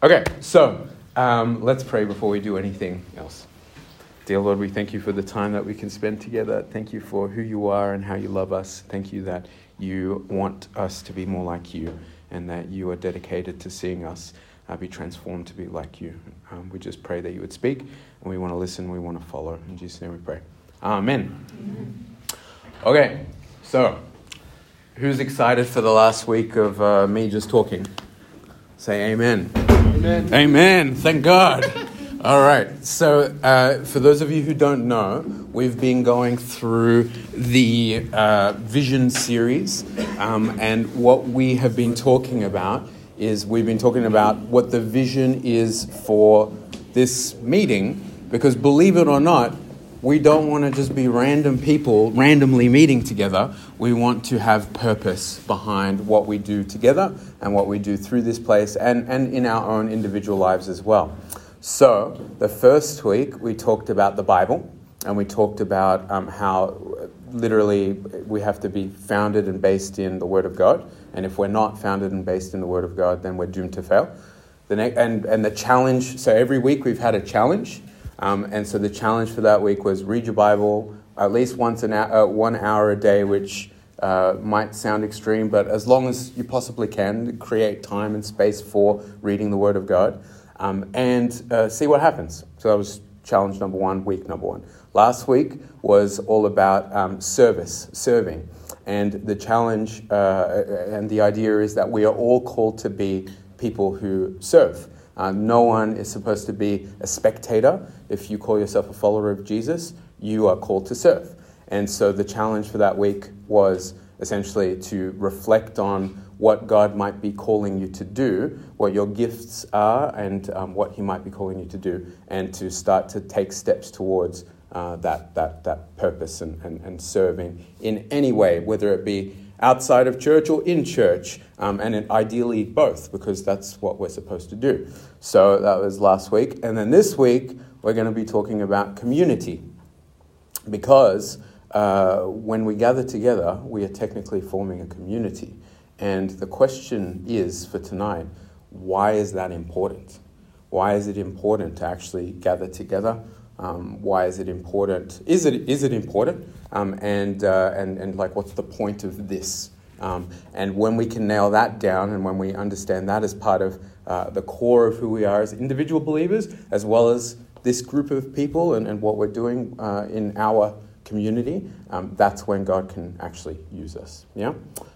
Okay, so um, let's pray before we do anything else. Dear Lord, we thank you for the time that we can spend together. Thank you for who you are and how you love us. Thank you that you want us to be more like you and that you are dedicated to seeing us uh, be transformed to be like you. Um, we just pray that you would speak and we want to listen, we want to follow. In Jesus' name we pray. Amen. Amen. Okay, so who's excited for the last week of uh, me just talking? Say amen. Amen. Amen. Thank God. All right. So, uh, for those of you who don't know, we've been going through the uh, Vision series, um, and what we have been talking about is we've been talking about what the vision is for this meeting, because believe it or not, we don't want to just be random people randomly meeting together. We want to have purpose behind what we do together and what we do through this place and, and in our own individual lives as well. So, the first week we talked about the Bible and we talked about um, how literally we have to be founded and based in the Word of God. And if we're not founded and based in the Word of God, then we're doomed to fail. The ne- and, and the challenge so, every week we've had a challenge um, and so the challenge for that week was read your Bible at least once an hour, uh, one hour a day, which uh, might sound extreme, but as long as you possibly can, create time and space for reading the Word of God um, and uh, see what happens. So that was challenge number one, week number one. Last week was all about um, service, serving. And the challenge uh, and the idea is that we are all called to be people who serve. Uh, no one is supposed to be a spectator. If you call yourself a follower of Jesus, you are called to serve. And so the challenge for that week was essentially to reflect on what God might be calling you to do, what your gifts are, and um, what He might be calling you to do, and to start to take steps towards uh, that, that, that purpose and, and, and serving in any way, whether it be outside of church or in church, um, and ideally both, because that's what we're supposed to do. So that was last week. And then this week, we're going to be talking about community. Because uh, when we gather together, we are technically forming a community. And the question is for tonight why is that important? Why is it important to actually gather together? Um, why is it important? Is it, is it important? Um, and, uh, and, and like, what's the point of this? Um, and when we can nail that down and when we understand that as part of uh, the core of who we are as individual believers, as well as this group of people and, and what we're doing uh, in our community, um, that's when God can actually use us. Yeah?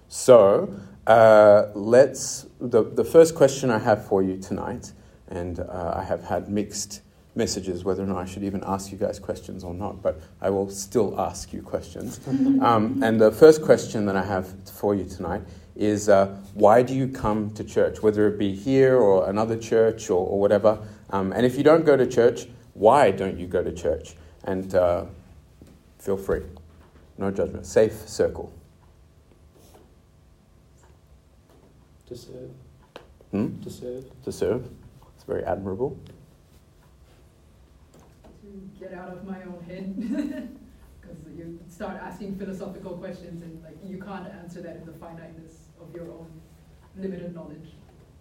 So, uh, let's. The, the first question I have for you tonight, and uh, I have had mixed messages whether or not I should even ask you guys questions or not, but I will still ask you questions. um, and the first question that I have for you tonight is uh, why do you come to church, whether it be here or another church or, or whatever? Um, and if you don't go to church, why don't you go to church? And uh, feel free, no judgment, safe circle. To serve. Hmm? To serve. To serve. It's very admirable get out of my own head. Because you start asking philosophical questions and like you can't answer that in the finiteness of your own limited knowledge.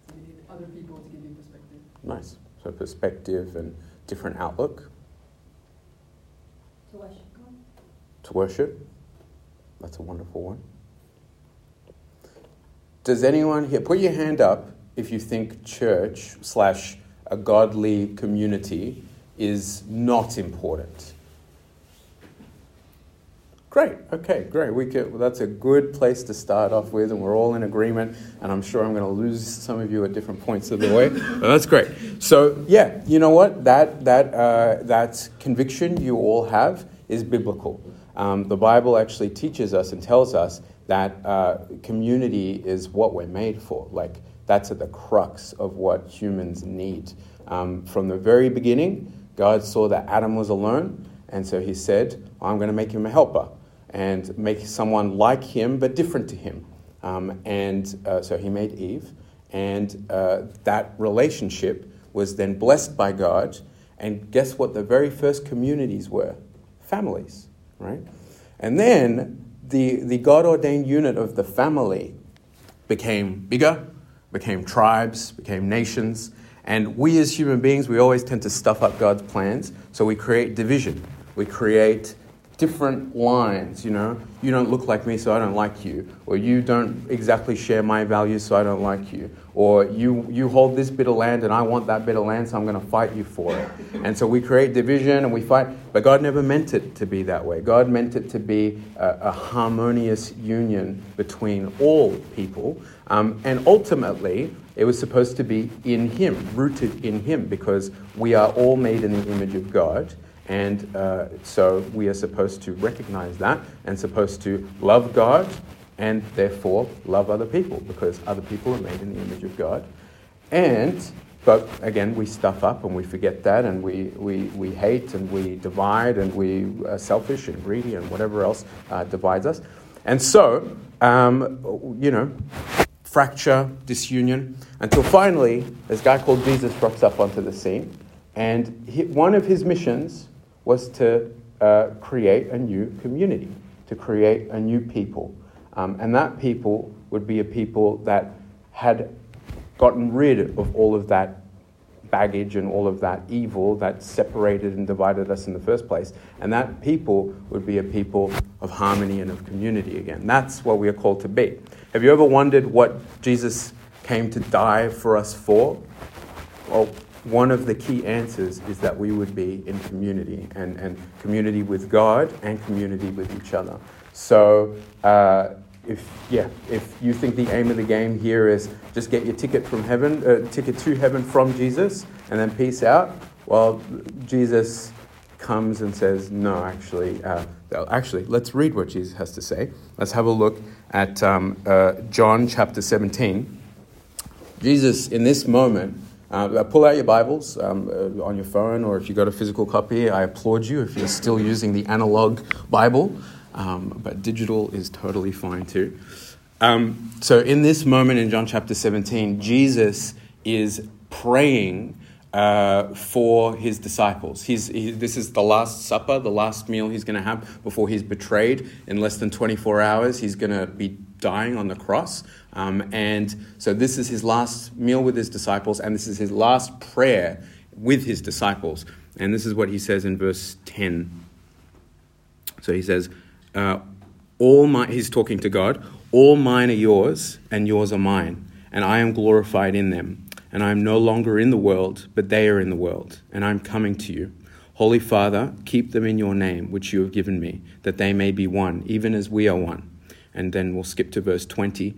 So you need other people to give you perspective. Nice. So perspective and different outlook. To worship God. To worship. That's a wonderful one. Does anyone here put your hand up if you think church slash a godly community is not important. Great. Okay, great. We could, well, that's a good place to start off with, and we're all in agreement. And I'm sure I'm going to lose some of you at different points of the way. But that's great. So yeah, you know what? That that uh, that conviction you all have is biblical. Um, the Bible actually teaches us and tells us that uh, community is what we're made for. Like that's at the crux of what humans need. Um, from the very beginning, God saw that Adam was alone, and so he said, I'm going to make him a helper and make someone like him but different to him. Um, and uh, so he made Eve, and uh, that relationship was then blessed by God. And guess what? The very first communities were families, right? And then the, the God ordained unit of the family became bigger, became tribes, became nations, And we as human beings, we always tend to stuff up God's plans. So we create division. We create different lines, you know. You don't look like me, so I don't like you. Or you don't exactly share my values, so I don't like you. Or you, you hold this bit of land and I want that bit of land, so I'm going to fight you for it. And so we create division and we fight. But God never meant it to be that way. God meant it to be a, a harmonious union between all people. Um, and ultimately, it was supposed to be in Him, rooted in Him, because we are all made in the image of God. And uh, so we are supposed to recognize that and supposed to love God and therefore love other people because other people are made in the image of God. And, but again, we stuff up and we forget that and we, we, we hate and we divide and we are selfish and greedy and whatever else uh, divides us. And so, um, you know, fracture, disunion, until finally this guy called Jesus rocks up onto the scene. And he, one of his missions was to uh, create a new community, to create a new people. Um, and that people would be a people that had gotten rid of all of that baggage and all of that evil that separated and divided us in the first place. And that people would be a people of harmony and of community again. That's what we are called to be. Have you ever wondered what Jesus came to die for us for? Well, one of the key answers is that we would be in community and, and community with God and community with each other. So, uh, if yeah, if you think the aim of the game here is just get your ticket from heaven, uh, ticket to heaven from Jesus, and then peace out, well, Jesus comes and says, no, actually, uh, actually, let's read what Jesus has to say. Let's have a look at um, uh, John chapter 17. Jesus, in this moment, uh, pull out your Bibles um, uh, on your phone, or if you've got a physical copy, I applaud you if you're still using the analog Bible, um, but digital is totally fine too. Um, so, in this moment in John chapter 17, Jesus is praying uh, for his disciples. He's, he, this is the Last Supper, the last meal he's going to have before he's betrayed. In less than 24 hours, he's going to be dying on the cross. Um, and so this is his last meal with his disciples, and this is his last prayer with his disciples. And this is what he says in verse 10. So he says, uh, all my, he's talking to God, all mine are yours, and yours are mine, and I am glorified in them. And I am no longer in the world, but they are in the world, and I am coming to you. Holy Father, keep them in your name, which you have given me, that they may be one, even as we are one. And then we'll skip to verse 20.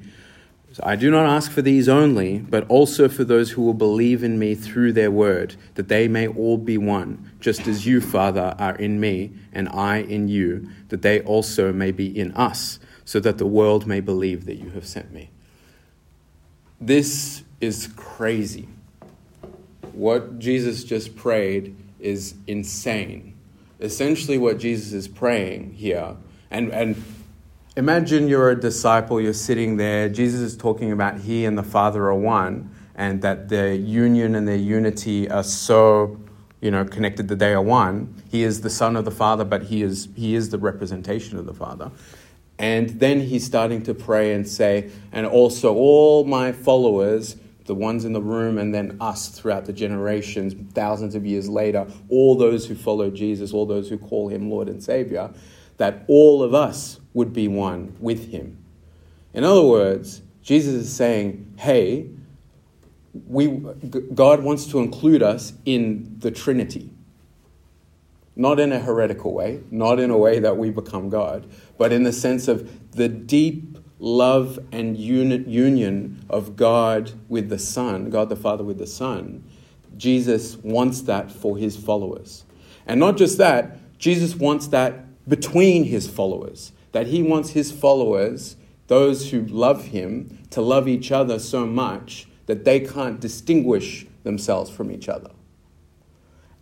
So I do not ask for these only, but also for those who will believe in me through their word, that they may all be one, just as you, Father, are in me, and I in you, that they also may be in us, so that the world may believe that you have sent me. This is crazy. What Jesus just prayed is insane. Essentially, what Jesus is praying here, and, and Imagine you're a disciple, you're sitting there. Jesus is talking about he and the Father are one, and that their union and their unity are so, you know, connected that they are one. He is the Son of the Father, but he is, he is the representation of the Father. And then he's starting to pray and say, and also all my followers, the ones in the room, and then us throughout the generations, thousands of years later, all those who follow Jesus, all those who call him Lord and Savior, that all of us would be one with him. In other words, Jesus is saying, hey, we, God wants to include us in the Trinity. Not in a heretical way, not in a way that we become God, but in the sense of the deep love and union of God with the Son, God the Father with the Son. Jesus wants that for his followers. And not just that, Jesus wants that between his followers that he wants his followers, those who love him, to love each other so much that they can't distinguish themselves from each other.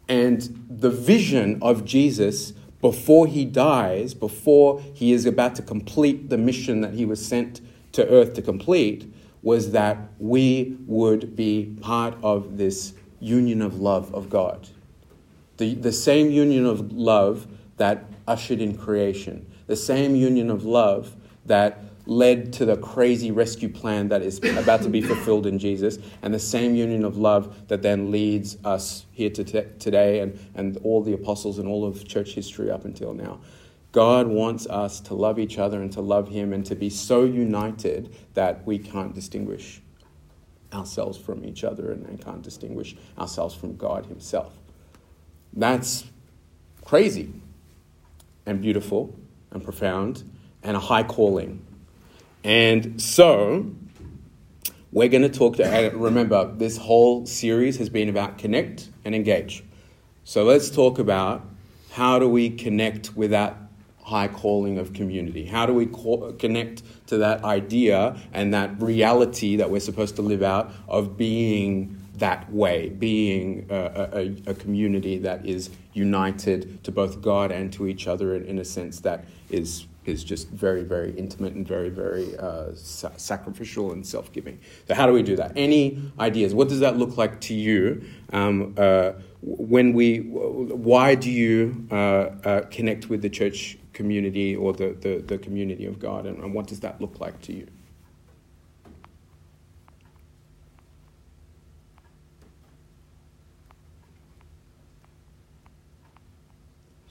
And the vision of Jesus before he dies, before he is about to complete the mission that he was sent to earth to complete, was that we would be part of this union of love of God. The, the same union of love that ushered in creation, the same union of love that led to the crazy rescue plan that is about to be fulfilled in Jesus, and the same union of love that then leads us here to t- today and, and all the apostles and all of church history up until now. God wants us to love each other and to love Him and to be so united that we can't distinguish ourselves from each other and, and can't distinguish ourselves from God Himself. That's crazy and beautiful and profound and a high calling. And so, we're going to talk to, uh, remember, this whole series has been about connect and engage. So, let's talk about how do we connect with that high calling of community? How do we co- connect to that idea and that reality that we're supposed to live out of being that way, being a, a, a community that is united to both God and to each other in, in a sense that is is just very, very intimate and very, very uh, sa- sacrificial and self giving. So, how do we do that? Any ideas? What does that look like to you? Um, uh, when we, why do you uh, uh connect with the church community or the, the, the community of God, and, and what does that look like to you?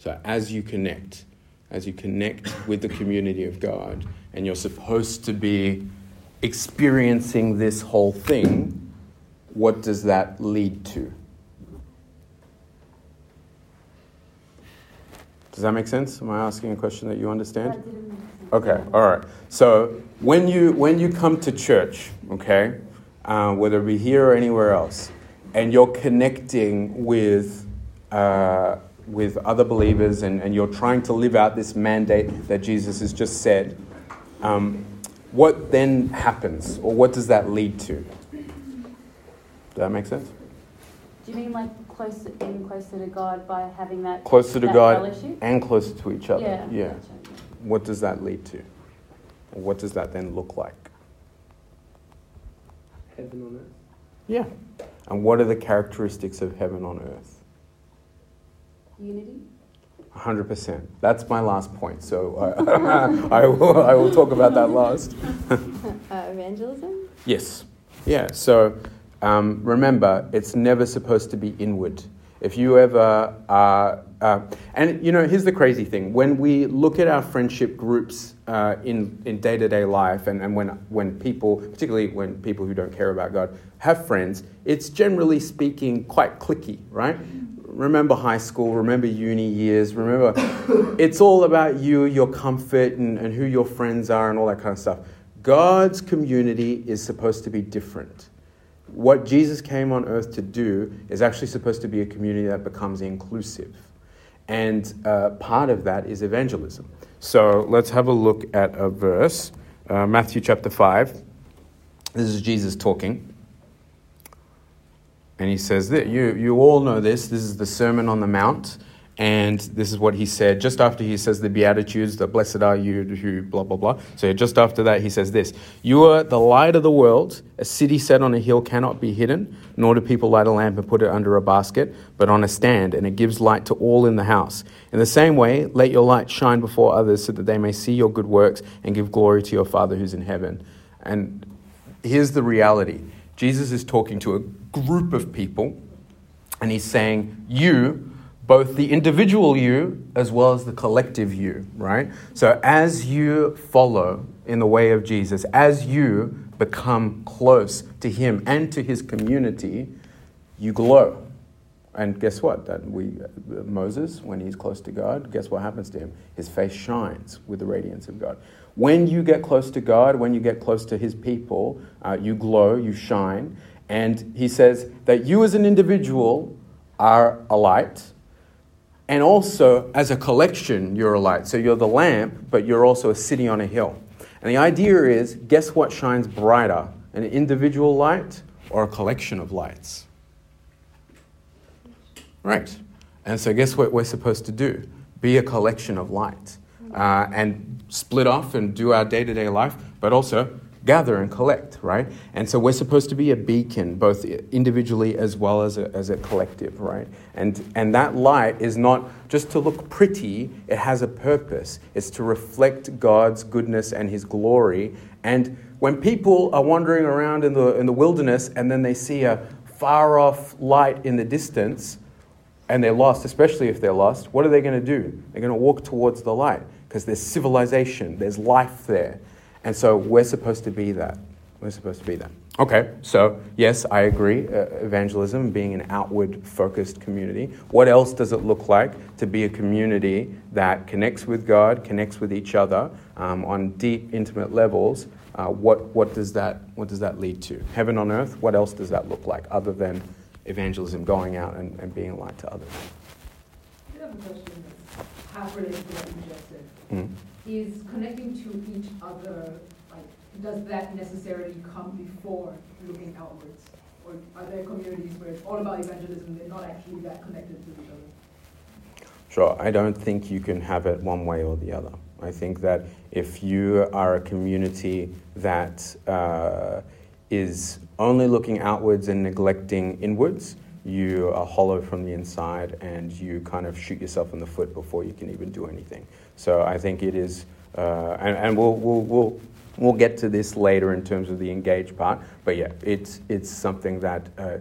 So, as you connect, as you connect with the community of God, and you're supposed to be experiencing this whole thing, what does that lead to? Does that make sense? Am I asking a question that you understand? Okay, all right. So when you when you come to church, okay, uh, whether it be here or anywhere else, and you're connecting with uh, with other believers and, and you're trying to live out this mandate that Jesus has just said, um, what then happens, or what does that lead to? Does that make sense? Do you mean like closer, getting closer to God by having that closer to that God fellowship? and closer to each other? Yeah. yeah. Gotcha. What does that lead to? Or what does that then look like? Heaven on earth. Yeah. And what are the characteristics of heaven on earth? Unity. 100%. That's my last point. So uh, I, will, I will talk about that last. uh, evangelism? Yes. Yeah. So um, remember, it's never supposed to be inward. If you ever are, uh, and you know, here's the crazy thing: when we look at our friendship groups uh, in in day to day life, and, and when when people, particularly when people who don't care about God, have friends, it's generally speaking quite clicky, right? Remember high school, remember uni years, remember it's all about you, your comfort, and, and who your friends are, and all that kind of stuff. God's community is supposed to be different. What Jesus came on earth to do is actually supposed to be a community that becomes inclusive. And uh, part of that is evangelism. So let's have a look at a verse uh, Matthew chapter 5. This is Jesus talking. And he says that you, you all know this. This is the Sermon on the Mount. And this is what he said just after he says the Beatitudes, the blessed are you who blah, blah, blah. So just after that, he says this You are the light of the world. A city set on a hill cannot be hidden, nor do people light a lamp and put it under a basket, but on a stand, and it gives light to all in the house. In the same way, let your light shine before others so that they may see your good works and give glory to your Father who's in heaven. And here's the reality Jesus is talking to a group of people, and he's saying, You, both the individual you as well as the collective you, right? So as you follow in the way of Jesus, as you become close to him and to his community, you glow. And guess what? That we Moses, when he's close to God, guess what happens to him? His face shines with the radiance of God. When you get close to God, when you get close to His people, uh, you glow, you shine. And He says that you as an individual are a light. And also, as a collection, you're a light. So you're the lamp, but you're also a city on a hill. And the idea is guess what shines brighter? An individual light or a collection of lights? Right. And so, guess what we're supposed to do? Be a collection of light uh, and split off and do our day to day life, but also gather and collect, right? And so we're supposed to be a beacon, both individually as well as a, as a collective, right? And, and that light is not just to look pretty, it has a purpose. It's to reflect God's goodness and His glory. And when people are wandering around in the, in the wilderness and then they see a far off light in the distance, and they're lost, especially if they're lost, what are they going to do? They're going to walk towards the light because there's civilization, there's life there. And so we're supposed to be that. We're supposed to be that. Okay, so yes, I agree. Uh, evangelism being an outward focused community. What else does it look like to be a community that connects with God, connects with each other um, on deep, intimate levels? Uh, what, what, does that, what does that lead to? Heaven on earth, what else does that look like other than evangelism, going out and, and being a light to others. I have a question that's half related to what you just said. Mm. Is connecting to each other, like, does that necessarily come before looking outwards? Or are there communities where it's all about evangelism, they're not actually that connected to each other? Sure, I don't think you can have it one way or the other. I think that if you are a community that uh, is only looking outwards and neglecting inwards, you are hollow from the inside and you kind of shoot yourself in the foot before you can even do anything. So I think it is, uh, and, and we'll, we'll, we'll, we'll get to this later in terms of the engage part, but yeah, it's, it's something that uh,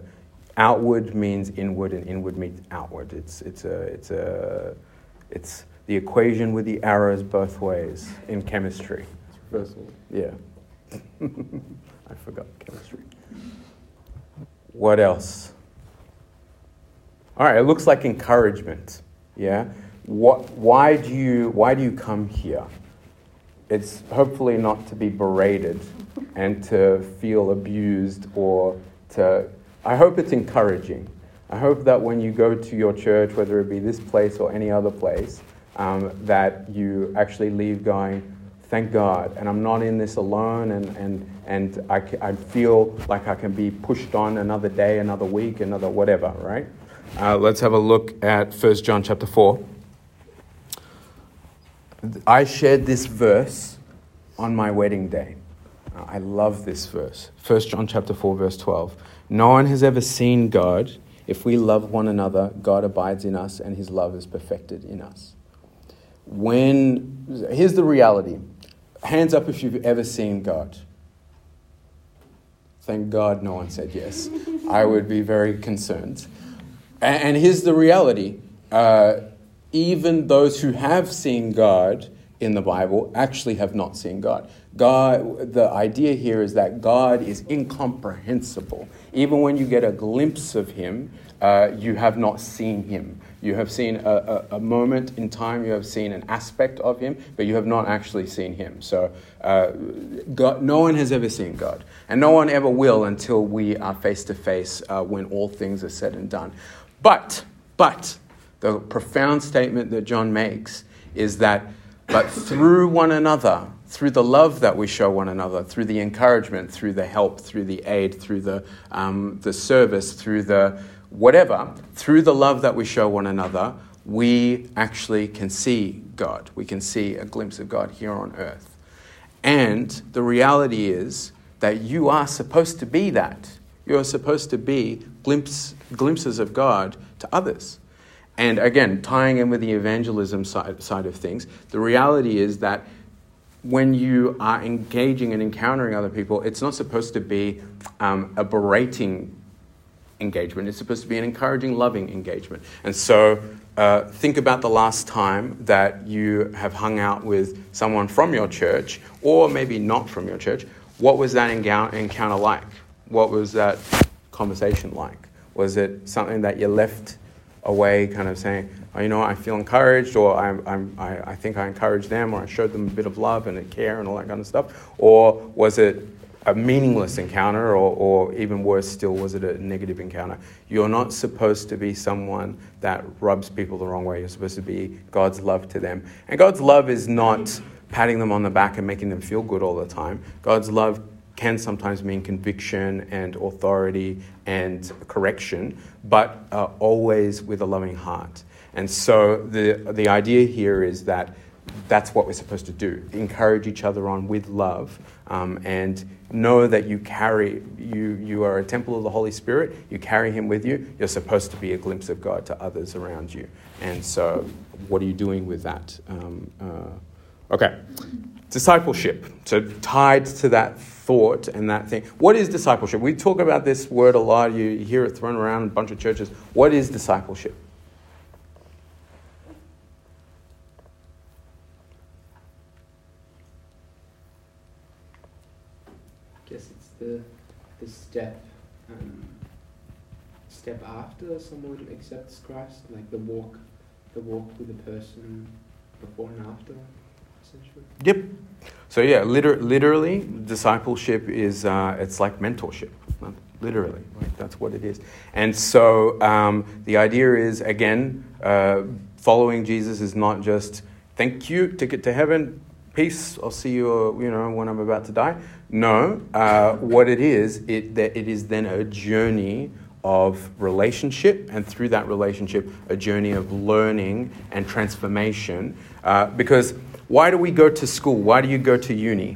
outward means inward and inward means outward. It's, it's, a, it's, a, it's the equation with the arrows both ways in chemistry. Yeah. I forgot chemistry. What else? All right, it looks like encouragement. Yeah? What, why, do you, why do you come here? It's hopefully not to be berated and to feel abused or to. I hope it's encouraging. I hope that when you go to your church, whether it be this place or any other place, um, that you actually leave going, thank God. And I'm not in this alone, and, and, and I, I feel like I can be pushed on another day, another week, another whatever, right? Uh, let's have a look at 1 John chapter 4. I shared this verse on my wedding day. I love this verse. 1 John chapter 4 verse 12. No one has ever seen God. If we love one another, God abides in us and his love is perfected in us. When here's the reality. Hands up if you've ever seen God. Thank God no one said yes. I would be very concerned. And, here's the reality uh, even those who have seen God in the Bible actually have not seen God. God, the idea here is that God is incomprehensible. Even when you get a glimpse of Him, uh, you have not seen Him. You have seen a, a, a, moment in time, you have seen an aspect of Him, but you have not actually seen Him. So, uh, God, no one has ever seen God, and no one ever will until we are face to face when all things are said and done. But, but, the profound statement that John makes is that, but through one another, through the love that we show one another, through the encouragement, through the help, through the aid, through the, um, the service, through the whatever, through the love that we show one another, we actually can see God. We can see a glimpse of God here on earth. And the reality is that you are supposed to be that. You are supposed to be glimpse, glimpses of God to others. And again, tying in with the evangelism side, side of things, the reality is that when you are engaging and encountering other people, it's not supposed to be um, a berating engagement. It's supposed to be an encouraging, loving engagement. And so uh, think about the last time that you have hung out with someone from your church, or maybe not from your church. What was that encounter like? What was that conversation like? Was it something that you left away kind of saying, oh, you know, I feel encouraged, or I'm, I'm, I, I think I encouraged them, or I showed them a bit of love and care and all that kind of stuff? Or was it a meaningless encounter, or, or even worse still, was it a negative encounter? You're not supposed to be someone that rubs people the wrong way. You're supposed to be God's love to them. And God's love is not patting them on the back and making them feel good all the time. God's love can sometimes mean conviction and authority and correction, but uh, always with a loving heart. And so the, the idea here is that that's what we're supposed to do encourage each other on with love um, and know that you carry you you are a temple of the holy spirit you carry him with you you're supposed to be a glimpse of god to others around you. And so what are you doing with that um, uh, okay. Discipleship. So tied to that thought and that thing. What is discipleship? We talk about this word a lot. You hear it thrown around in a bunch of churches. What is discipleship? I guess it's the the step um, step after someone accepts Christ, like the walk, the walk with the person before and after, essentially. Yep. So yeah, liter- literally, discipleship is uh, it's like mentorship. Literally, right? that's what it is. And so um, the idea is again, uh, following Jesus is not just thank you, ticket to heaven, peace. I'll see you, you know, when I'm about to die. No, uh, what it is, it that it is then a journey of relationship, and through that relationship, a journey of learning and transformation. Uh, because why do we go to school? Why do you go to uni?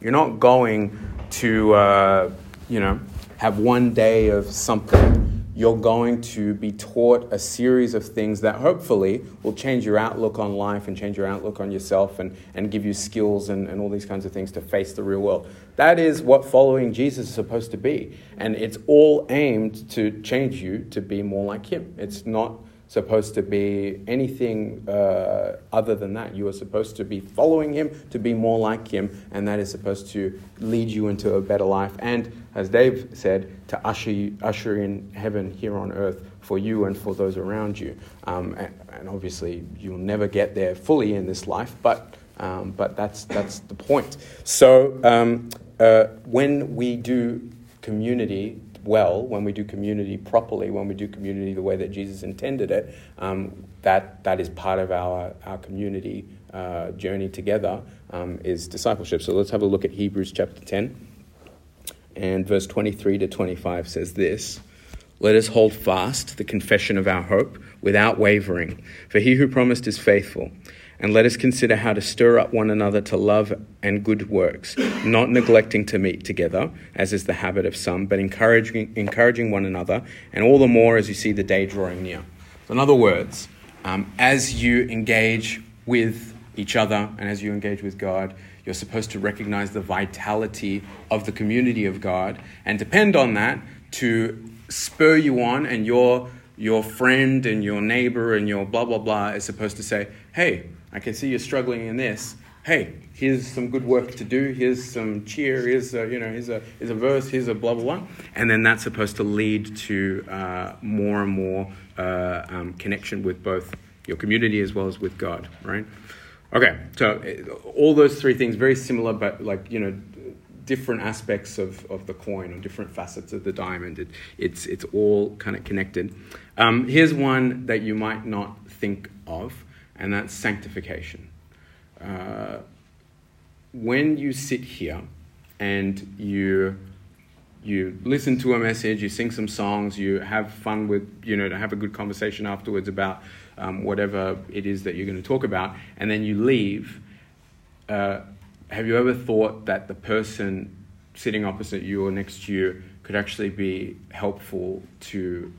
You're not going to, uh, you know, have one day of something. You're going to be taught a series of things that hopefully will change your outlook on life and change your outlook on yourself and, and give you skills and, and all these kinds of things to face the real world. That is what following Jesus is supposed to be. And it's all aimed to change you to be more like Him. It's not supposed to be anything uh, other than that. You are supposed to be following Him to be more like Him, and that is supposed to lead you into a better life. And as Dave said, to usher, you, usher in heaven here on earth for you and for those around you. Um, and, and obviously, you'll never get there fully in this life, but, um, but that's, that's the point. So, um, uh, when we do community well, when we do community properly, when we do community the way that Jesus intended it, um, that, that is part of our, our community uh, journey together um, is discipleship. So let's have a look at Hebrews chapter 10. And verse 23 to 25 says this Let us hold fast the confession of our hope without wavering, for he who promised is faithful. And let us consider how to stir up one another to love and good works, not neglecting to meet together, as is the habit of some, but encouraging, encouraging one another, and all the more as you see the day drawing near. So, in other words, um, as you engage with each other and as you engage with God, you're supposed to recognize the vitality of the community of God and depend on that to spur you on, and your, your friend and your neighbor and your blah, blah, blah is supposed to say, hey, I can see you're struggling in this. Hey, here's some good work to do. Here's some cheer. Here's a, you know, here's a, here's a verse. Here's a blah blah blah. And then that's supposed to lead to uh, more and more uh, um, connection with both your community as well as with God. Right? Okay. So uh, all those three things very similar, but like you know, different aspects of, of the coin or different facets of the diamond. It, it's it's all kind of connected. Um, here's one that you might not think of and that's sanctification. Uh, when you sit here and you you listen to a message, you sing some songs, you have fun with, you know, to have a good conversation afterwards about um, whatever it is that you're going to talk about, and then you leave. Uh, have you ever thought that the person sitting opposite you or next to you could actually be helpful to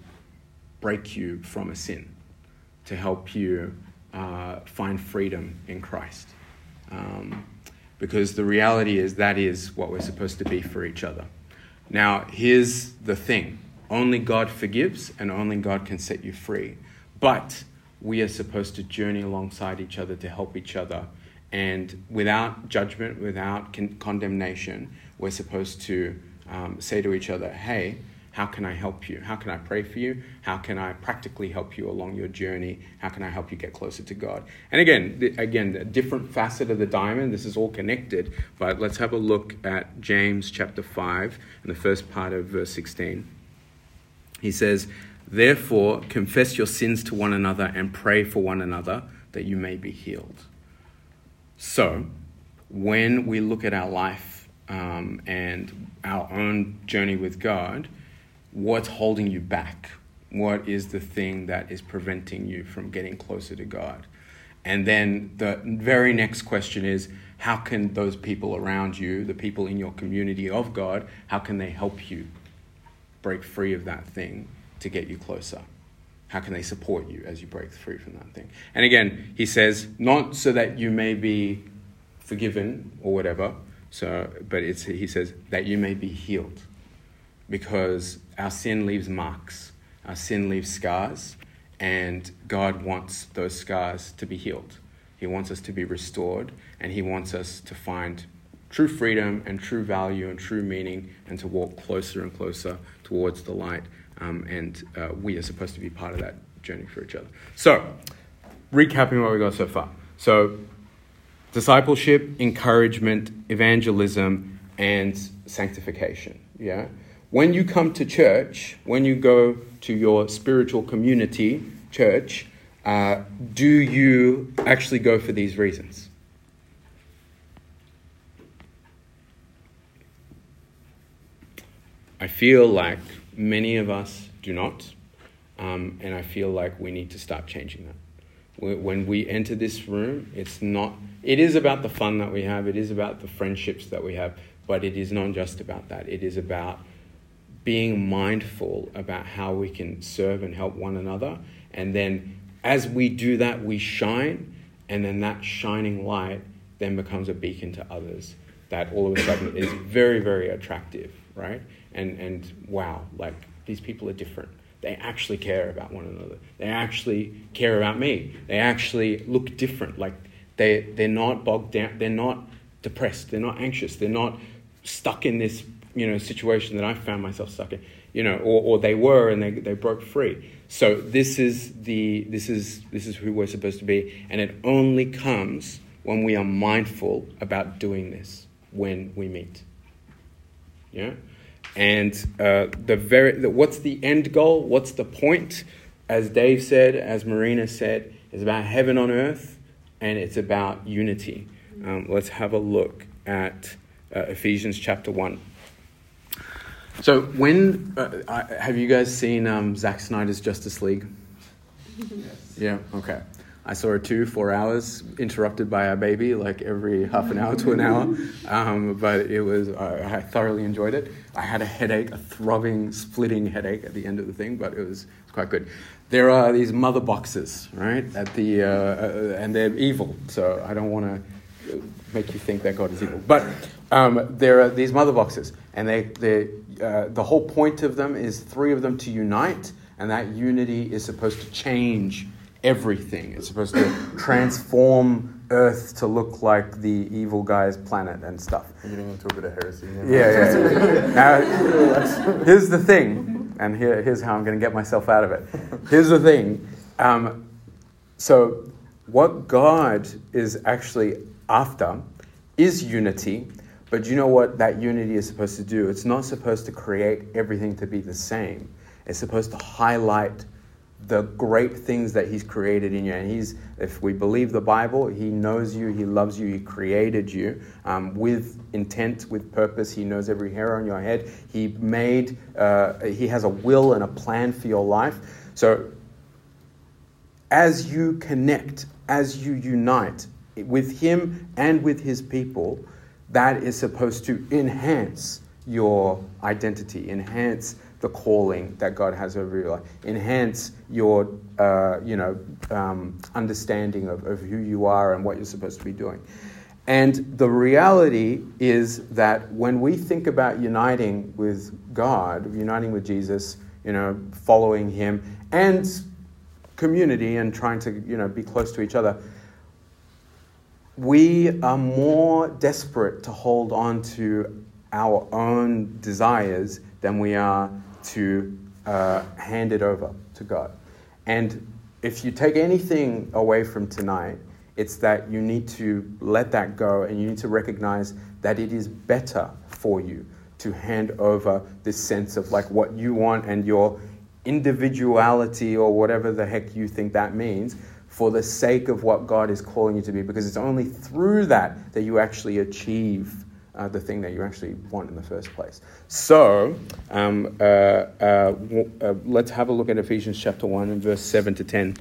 break you from a sin, to help you uh, find freedom in Christ. Um, because the reality is that is what we're supposed to be for each other. Now, here's the thing only God forgives, and only God can set you free. But we are supposed to journey alongside each other to help each other. And without judgment, without con- condemnation, we're supposed to um, say to each other, hey, how can I help you? How can I pray for you? How can I practically help you along your journey? How can I help you get closer to God? And again, again, a different facet of the diamond. This is all connected. But let's have a look at James chapter five and the first part of verse sixteen. He says, "Therefore, confess your sins to one another and pray for one another that you may be healed." So, when we look at our life um, and our own journey with God what's holding you back? What is the thing that is preventing you from getting closer to God? And then the very next question is how can those people around you, the people in your community of God, how can they help you break free of that thing to get you closer? How can they support you as you break free from that thing? And again, he says, not so that you may be forgiven or whatever, so, but it's, he says that you may be healed. Because our sin leaves marks, our sin leaves scars, and God wants those scars to be healed. He wants us to be restored, and He wants us to find true freedom and true value and true meaning, and to walk closer and closer towards the light. Um, and uh, we are supposed to be part of that journey for each other. So, recapping what we got so far. So, discipleship, encouragement, evangelism, and sanctification. Yeah? When you come to church, when you go to your spiritual community, church, uh, do you actually go for these reasons? I feel like many of us do not, um, and I feel like we need to start changing that when we enter this room, it's not, it is about the fun that we have, it is about the friendships that we have, but it is not just about that. It is about being mindful about how we can serve and help one another. And then as we do that, we shine, and then that shining light then becomes a beacon to others that all of a sudden is very, very attractive, right? And, and wow, like these people are different they actually care about one another. They actually care about me. They actually look different. Like they, they're not bogged down. They're not depressed. They're not anxious. They're not stuck in this you know situation that I found myself stuck in. You know, or, or they were and they, they broke free. So this is the this is this is who we're supposed to be, and it only comes when we are mindful about doing this when we meet. Yeah. And uh, the very, the, what's the end goal? What's the point? As Dave said, as Marina said, it's about heaven on earth and it's about unity. Um, let's have a look at uh, Ephesians chapter 1. So, when uh, I, have you guys seen um, Zack Snyder's Justice League? Yes. Yeah, okay. I saw it two, four hours, interrupted by our baby, like every half an hour to an hour. Um, but it was, I, I thoroughly enjoyed it. I had a headache, a throbbing, splitting headache at the end of the thing, but it was, it was quite good. There are these mother boxes, right? At the, uh, uh, and they're evil, so I don't want to make you think that God is evil. But um, there are these mother boxes, and they, they, uh, the whole point of them is three of them to unite, and that unity is supposed to change everything. It's supposed to transform Earth to look like the evil guy's planet and stuff. You're getting into a bit of heresy. Yeah, yeah. yeah. now, here's the thing, and here, here's how I'm going to get myself out of it. Here's the thing. Um, so, what God is actually after is unity, but you know what that unity is supposed to do? It's not supposed to create everything to be the same. It's supposed to highlight the great things that he's created in you. And he's, if we believe the Bible, he knows you, he loves you, he created you um, with intent, with purpose. He knows every hair on your head. He made, uh, he has a will and a plan for your life. So as you connect, as you unite with him and with his people, that is supposed to enhance your identity, enhance the calling that God has over your life, enhance your uh, you know um, understanding of, of who you are and what you're supposed to be doing. And the reality is that when we think about uniting with God, uniting with Jesus, you know, following Him, and community and trying to you know be close to each other, we are more desperate to hold on to our own desires than we are to uh, hand it over to God. And if you take anything away from tonight, it's that you need to let that go and you need to recognize that it is better for you to hand over this sense of like what you want and your individuality or whatever the heck you think that means for the sake of what God is calling you to be because it's only through that that you actually achieve uh, the thing that you actually want in the first place. So, um, uh, uh, uh, let's have a look at Ephesians chapter 1 and verse 7 to 10.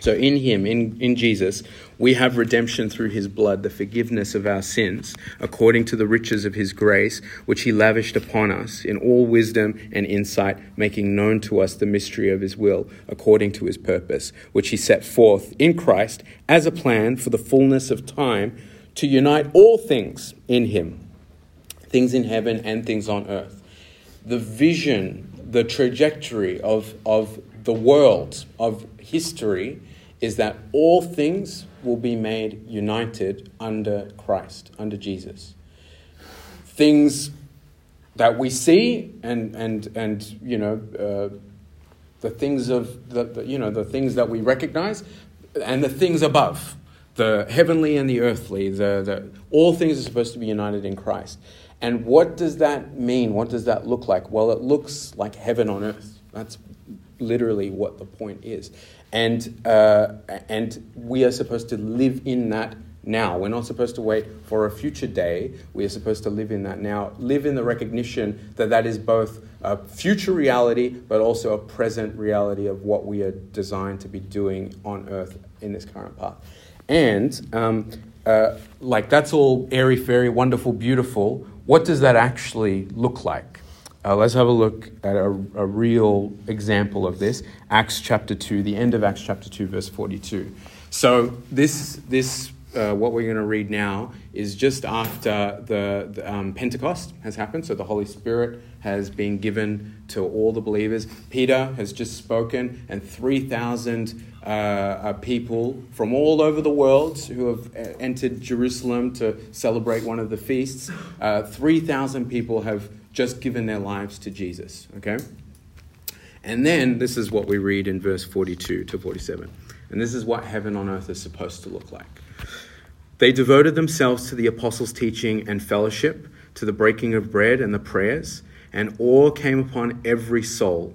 So, in Him, in, in Jesus, we have redemption through His blood, the forgiveness of our sins, according to the riches of His grace, which He lavished upon us in all wisdom and insight, making known to us the mystery of His will, according to His purpose, which He set forth in Christ as a plan for the fullness of time to unite all things in Him, things in heaven and things on earth. The vision, the trajectory of, of the world, of history, is that all things will be made united under Christ, under Jesus. Things that we see and, and, and you know, uh, the things of the, the, you know, the things that we recognize and the things above, the heavenly and the earthly, the, the, all things are supposed to be united in Christ. And what does that mean? What does that look like? Well, it looks like heaven on earth. That's literally what the point is. And, uh, and we are supposed to live in that now. We're not supposed to wait for a future day. We are supposed to live in that now. Live in the recognition that that is both a future reality, but also a present reality of what we are designed to be doing on earth in this current path. And um, uh, like that's all airy fairy, wonderful, beautiful. What does that actually look like? Uh, let's have a look at a, a, real example of this. Acts chapter 2, the end of Acts chapter 2, verse 42. So, this, this uh, what we're going to read now is just after the, the um, Pentecost has happened. So, the Holy Spirit has been given to all the believers. Peter has just spoken, and 3,000 uh, uh, people from all over the world who have uh, entered Jerusalem to celebrate one of the feasts. Uh, 3,000 people have just given their lives to Jesus, okay? And then this is what we read in verse 42 to 47. And this is what heaven on earth is supposed to look like. They devoted themselves to the apostles' teaching and fellowship, to the breaking of bread and the prayers, and awe came upon every soul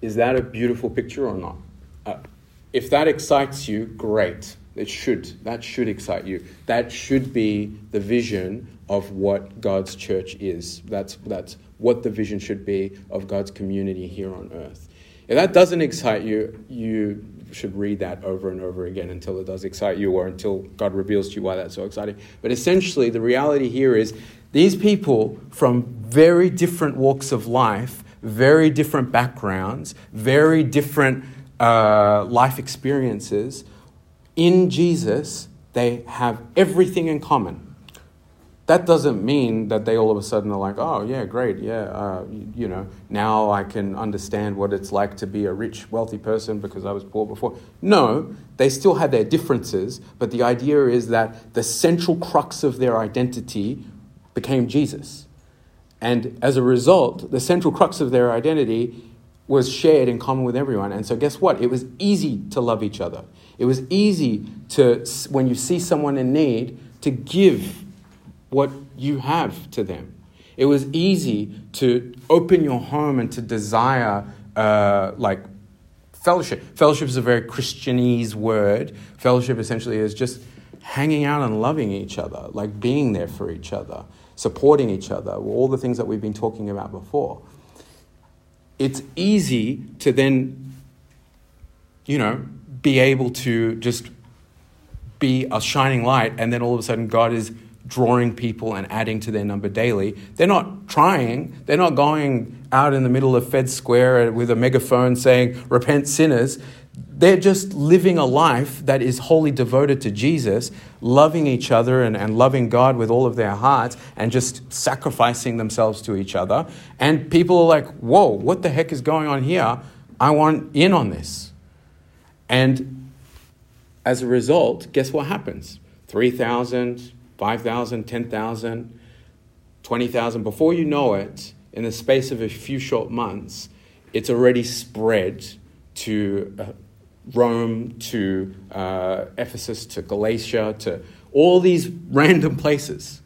Is that a beautiful picture or not? Uh, if that excites you, great. It should. That should excite you. That should be the vision of what God's church is. That's, that's what the vision should be of God's community here on earth. If that doesn't excite you, you should read that over and over again until it does excite you or until God reveals to you why that's so exciting. But essentially, the reality here is these people from very different walks of life very different backgrounds, very different uh, life experiences. In Jesus, they have everything in common. That doesn't mean that they all of a sudden are like, oh, yeah, great, yeah, uh, you, you know, now I can understand what it's like to be a rich, wealthy person because I was poor before. No, they still have their differences, but the idea is that the central crux of their identity became Jesus. And as a result, the central crux of their identity was shared in common with everyone. And so, guess what? It was easy to love each other. It was easy to, when you see someone in need, to give what you have to them. It was easy to open your home and to desire, uh, like, fellowship. Fellowship is a very Christianese word. Fellowship essentially is just hanging out and loving each other, like being there for each other supporting each other, all the things that we've been talking about before. It's easy to then, you know, be able to just be a shining light, and then all of a sudden God is drawing people and adding to their number daily. They're not trying, they're not going out in the middle of Fed Square with a megaphone saying, Repent, sinners. They're just living a life that is wholly devoted to Jesus, loving each other and, and loving God with all of their hearts, and just sacrificing themselves to each other. And people are like, whoa, what the heck is going on here? I want in on this. And as a result, guess what happens? 3,000, 5,000, 10,000, 20,000. Before you know it, in the space of a few short months, it's already spread to Rome to uh, Ephesus to Galatia to all these random places.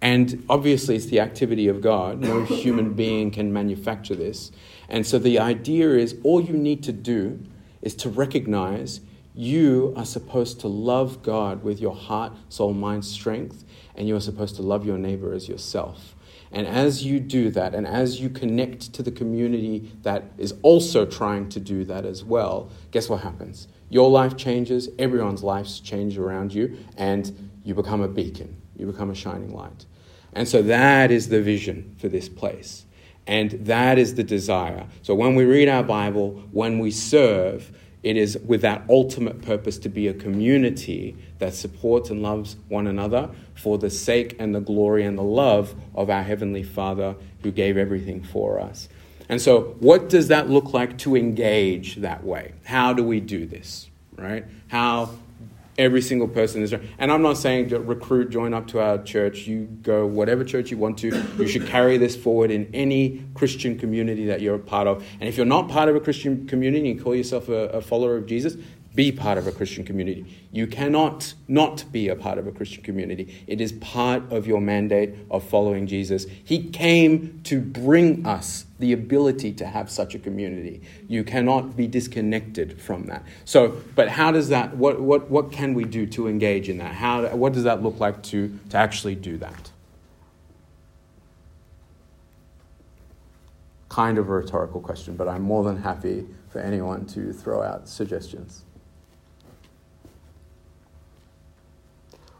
And obviously, it's the activity of God. No human being can manufacture this. And so, the idea is all you need to do is to recognize you are supposed to love God with your heart, soul, mind, strength, and you are supposed to love your neighbor as yourself. And as you do that, and as you connect to the community that is also trying to do that as well, guess what happens? Your life changes, everyone's lives change around you, and you become a beacon. You become a shining light. And so that is the vision for this place. And that is the desire. So when we read our Bible, when we serve, it is with that ultimate purpose to be a community that supports and loves one another for the sake and the glory and the love of our Heavenly Father who gave everything for us. And so, what does that look like to engage that way? How do we do this? Right? How every single person is and i'm not saying to recruit join up to our church. You go whatever church you want to. You should carry this forward in any christian community that you're a part of. And if you're not part of a christian community and call yourself a, a follower of jesus be part of a Christian community. You cannot not be a part of a Christian community. It is part of your mandate of following Jesus. He came to bring us the ability to have such a community. You cannot be disconnected from that. So, but how does that, what, what, what can we do to engage in that? How, what does that look like to, to actually do that? Kind of a rhetorical question, but I'm more than happy for anyone to throw out suggestions.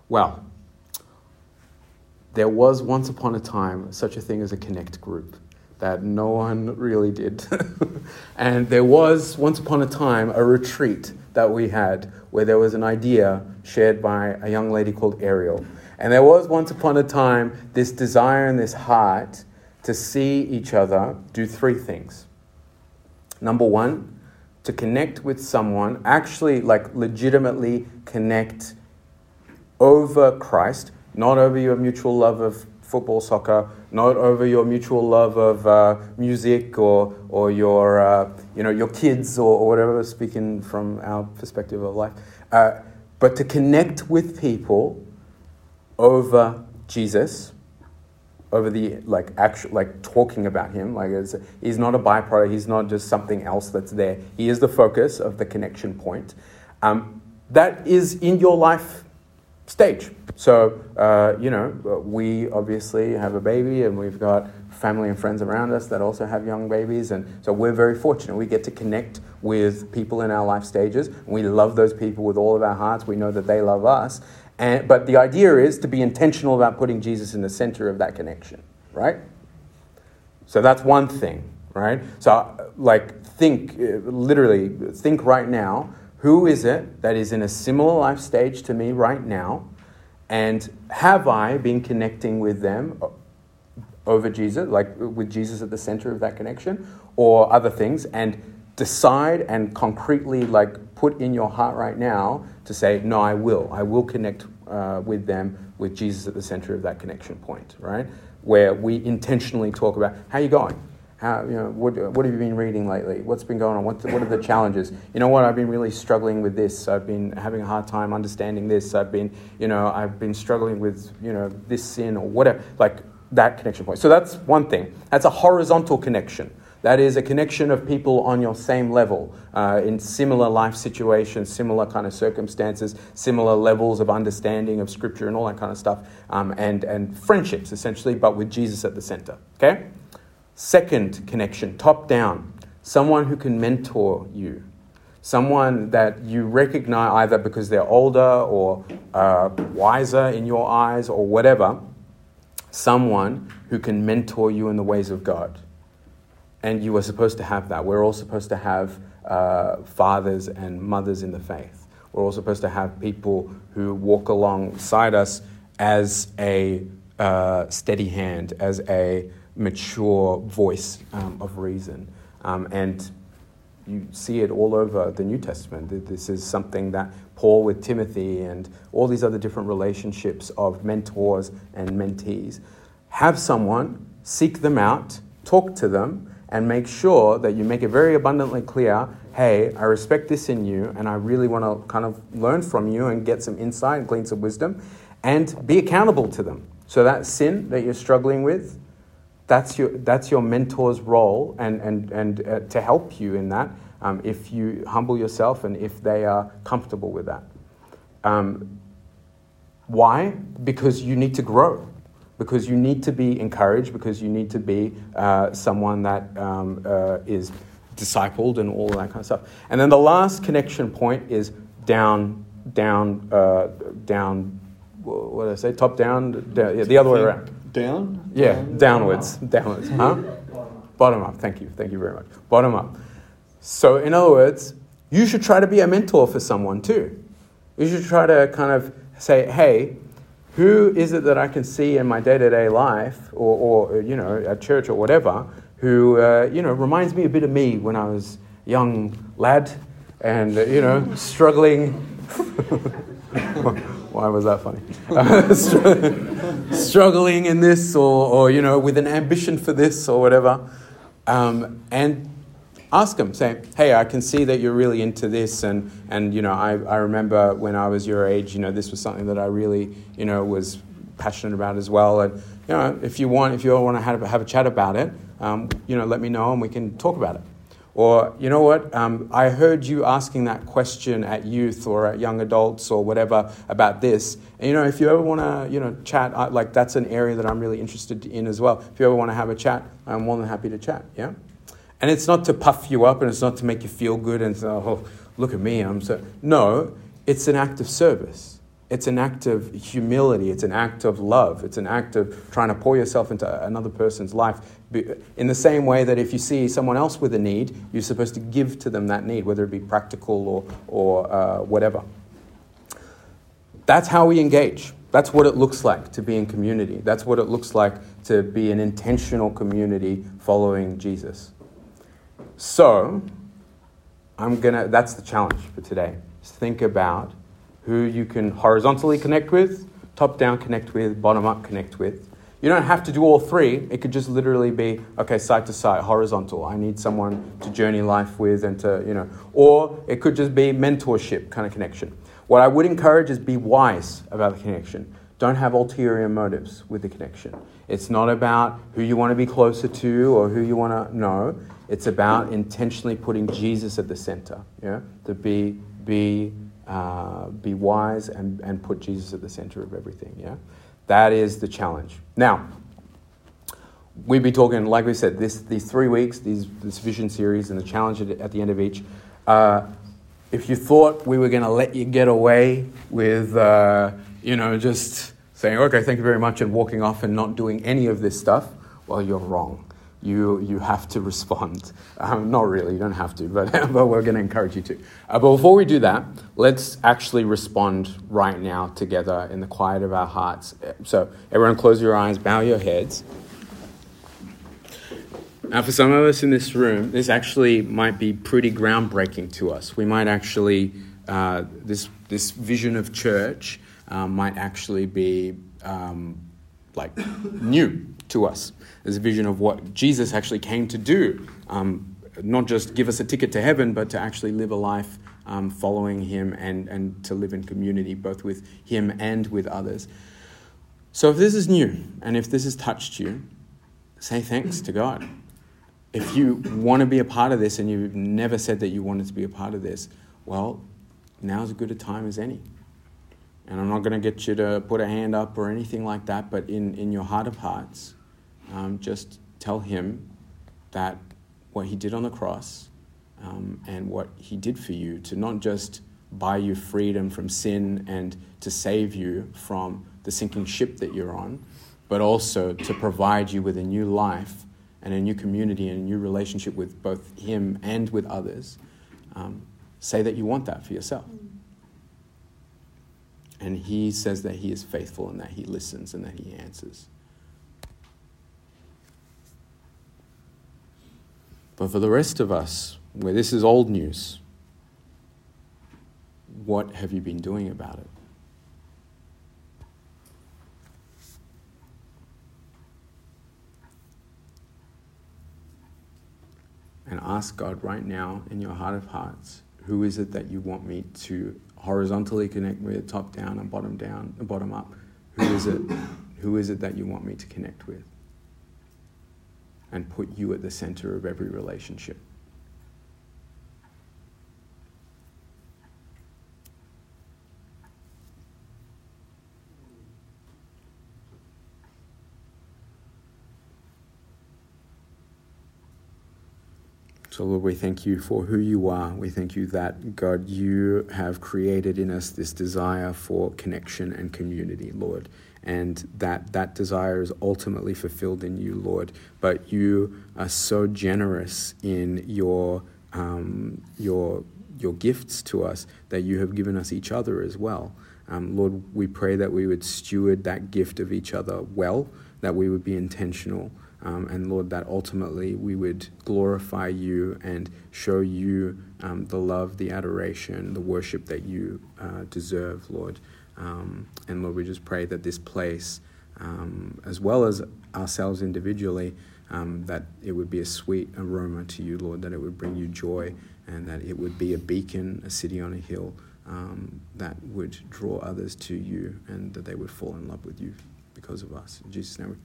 Well, there was once upon a time such a thing as a connect group that no one really did. and there was once upon a time a retreat that we had where there was an idea shared by a young lady called Ariel. And there was once upon a time this desire and this heart to see each other do three things. Number one, to connect with someone, actually, like legitimately connect over Christ, not over your mutual love of football, soccer, not over your mutual love of uh, music or, or your, uh, you know, your kids or, or, whatever, speaking from our perspective of life, uh, but to connect with people over Jesus, over the like actual like talking about him like he's not a byproduct he's not just something else that's there. He is the focus of the connection point. Um, that is in your life stage. So, uh, you know, we obviously have a baby and we've got family and friends around us that also have young babies. And so we're very fortunate. We get to connect with people in our life stages. We love those people with all of our hearts. We know that they love us. And, but the idea is to be intentional about putting Jesus in the center of that connection, right? So that's one thing, right? So, like, think, uh, literally, think right now who is it that is in a similar life stage to me right now? And have I been connecting with them over Jesus, like with Jesus at the center of that connection, or other things? And decide and concretely, like, put in your heart right now to say, no, I will. I will connect uh, with them with Jesus at the center of that connection point, right? Where we intentionally talk about, how you going? How, you know, what, what have you been reading lately? What's been going on? What, what are the challenges? You know what? I've been really struggling with this. I've been having a hard time understanding this. I've been, you know, I've been struggling with, you know, this sin or whatever. Like that connection point. So that's one thing. That's a horizontal connection. That is a connection of people on your same level, uh, in similar life situations, similar kind of circumstances, similar levels of understanding of Scripture and all that kind of stuff, um, and, and friendships essentially, but with Jesus at the center. Okay? Second connection, top down, someone who can mentor you, someone that you recognize either because they're older or uh, wiser in your eyes or whatever, someone who can mentor you in the ways of God. And you are supposed to have that. We're all supposed to have uh, fathers and mothers in the faith. We're all supposed to have people who walk alongside us as a uh, steady hand, as a mature voice um, of reason. Um, and you see it all over the New Testament. This is something that Paul with Timothy and all these other different relationships of mentors and mentees. Have someone, seek them out, talk to them, and make sure that you make it very abundantly clear hey, I respect this in you, and I really want to kind of learn from you and get some insight and glean some wisdom, and be accountable to them. So that sin that you're struggling with, that's your, that's your mentor's role and, and, and uh, to help you in that um, if you humble yourself and if they are comfortable with that. Um, why? Because you need to grow. Because you need to be encouraged, because you need to be uh, someone that um, uh, is discipled and all that kind of stuff. And then the last connection point is down, down, uh, down, what did I say? Top down? down yeah, the other way around. Down? Yeah, Down? downwards, downwards. Huh? Bottom up. Thank you. Thank you very much. Bottom up. So, in other words, you should try to be a mentor for someone too. You should try to kind of say, hey, who is it that I can see in my day to day life or, or, you know, at church or whatever who, uh, you know, reminds me a bit of me when I was a young lad and, uh, you know, struggling. Why was that funny? struggling in this or, or, you know, with an ambition for this or whatever. Um, and ask them, say, hey, I can see that you're really into this. And, and you know, I, I remember when I was your age, you know, this was something that I really, you know, was passionate about as well. And, you know, if you want, if you all want to have, have a chat about it, um, you know, let me know and we can talk about it. Or, you know what, um, I heard you asking that question at youth or at young adults or whatever about this. And, you know, if you ever want to, you know, chat, like that's an area that I'm really interested in as well. If you ever want to have a chat, I'm more than happy to chat, yeah? And it's not to puff you up and it's not to make you feel good and say, oh, look at me, I'm so. No, it's an act of service. It's an act of humility. It's an act of love. It's an act of trying to pour yourself into another person's life. In the same way that if you see someone else with a need, you're supposed to give to them that need, whether it be practical or, or uh, whatever. That's how we engage. That's what it looks like to be in community. That's what it looks like to be an intentional community following Jesus. So, I'm gonna, that's the challenge for today. Think about who you can horizontally connect with, top down connect with, bottom up connect with. You don't have to do all three. It could just literally be, okay, side to side, horizontal. I need someone to journey life with and to, you know, or it could just be mentorship kind of connection. What I would encourage is be wise about the connection. Don't have ulterior motives with the connection. It's not about who you want to be closer to or who you want to know. It's about intentionally putting Jesus at the center. Yeah, to be be uh, be wise and, and put Jesus at the center of everything. Yeah, that is the challenge. Now, we've been talking, like we said, this these three weeks, these this vision series, and the challenge at, the end of each. Uh, if you thought we were going to let you get away with, uh, you know, just saying, okay, thank you very much, and walking off and not doing any of this stuff, well, you're wrong you, you have to respond. Um, not really, you don't have to, but, but we're going to encourage you to. Uh, but before we do that, let's actually respond right now together in the quiet of our hearts. So, everyone, close your eyes, bow your heads. Now, for some of us in this room, this actually might be pretty groundbreaking to us. We might actually, uh, this, this vision of church uh, might actually be um, like new to us. There's a vision of what Jesus actually came to do, um, not just give us a ticket to heaven, but to actually live a life um, following Him and, and to live in community, both with Him and with others. So if this is new and if this has touched you, say thanks to God. If you want to be a part of this and you've never said that you wanted to be a part of this, well, now's as good a time as any. And I'm not going to get you to put a hand up or anything like that, but in, in your heart of hearts, um, just tell him that what he did on the cross um, and what he did for you to not just buy you freedom from sin and to save you from the sinking ship that you're on, but also to provide you with a new life and a new community and a new relationship with both him and with others. Um, say that you want that for yourself. And he says that he is faithful and that he listens and that he answers. But for the rest of us, where this is old news, what have you been doing about it? And ask God right now in your heart of hearts, who is it that you want me to horizontally connect with, top down and bottom down, bottom up? Who is it? Who is it that you want me to connect with? And put you at the center of every relationship. So, Lord, we thank you for who you are. We thank you that, God, you have created in us this desire for connection and community, Lord. And that that desire is ultimately fulfilled in you, Lord. But you are so generous in your, um, your, your gifts to us that you have given us each other as well. Um, Lord, we pray that we would steward that gift of each other well, that we would be intentional. Um, and Lord, that ultimately we would glorify you and show you um, the love, the adoration, the worship that you uh, deserve, Lord. Um, and Lord, we just pray that this place, um, as well as ourselves individually, um, that it would be a sweet aroma to you, Lord, that it would bring you joy, and that it would be a beacon, a city on a hill um, that would draw others to you, and that they would fall in love with you because of us. In Jesus' name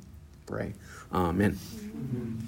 pray. Amen. Mhm.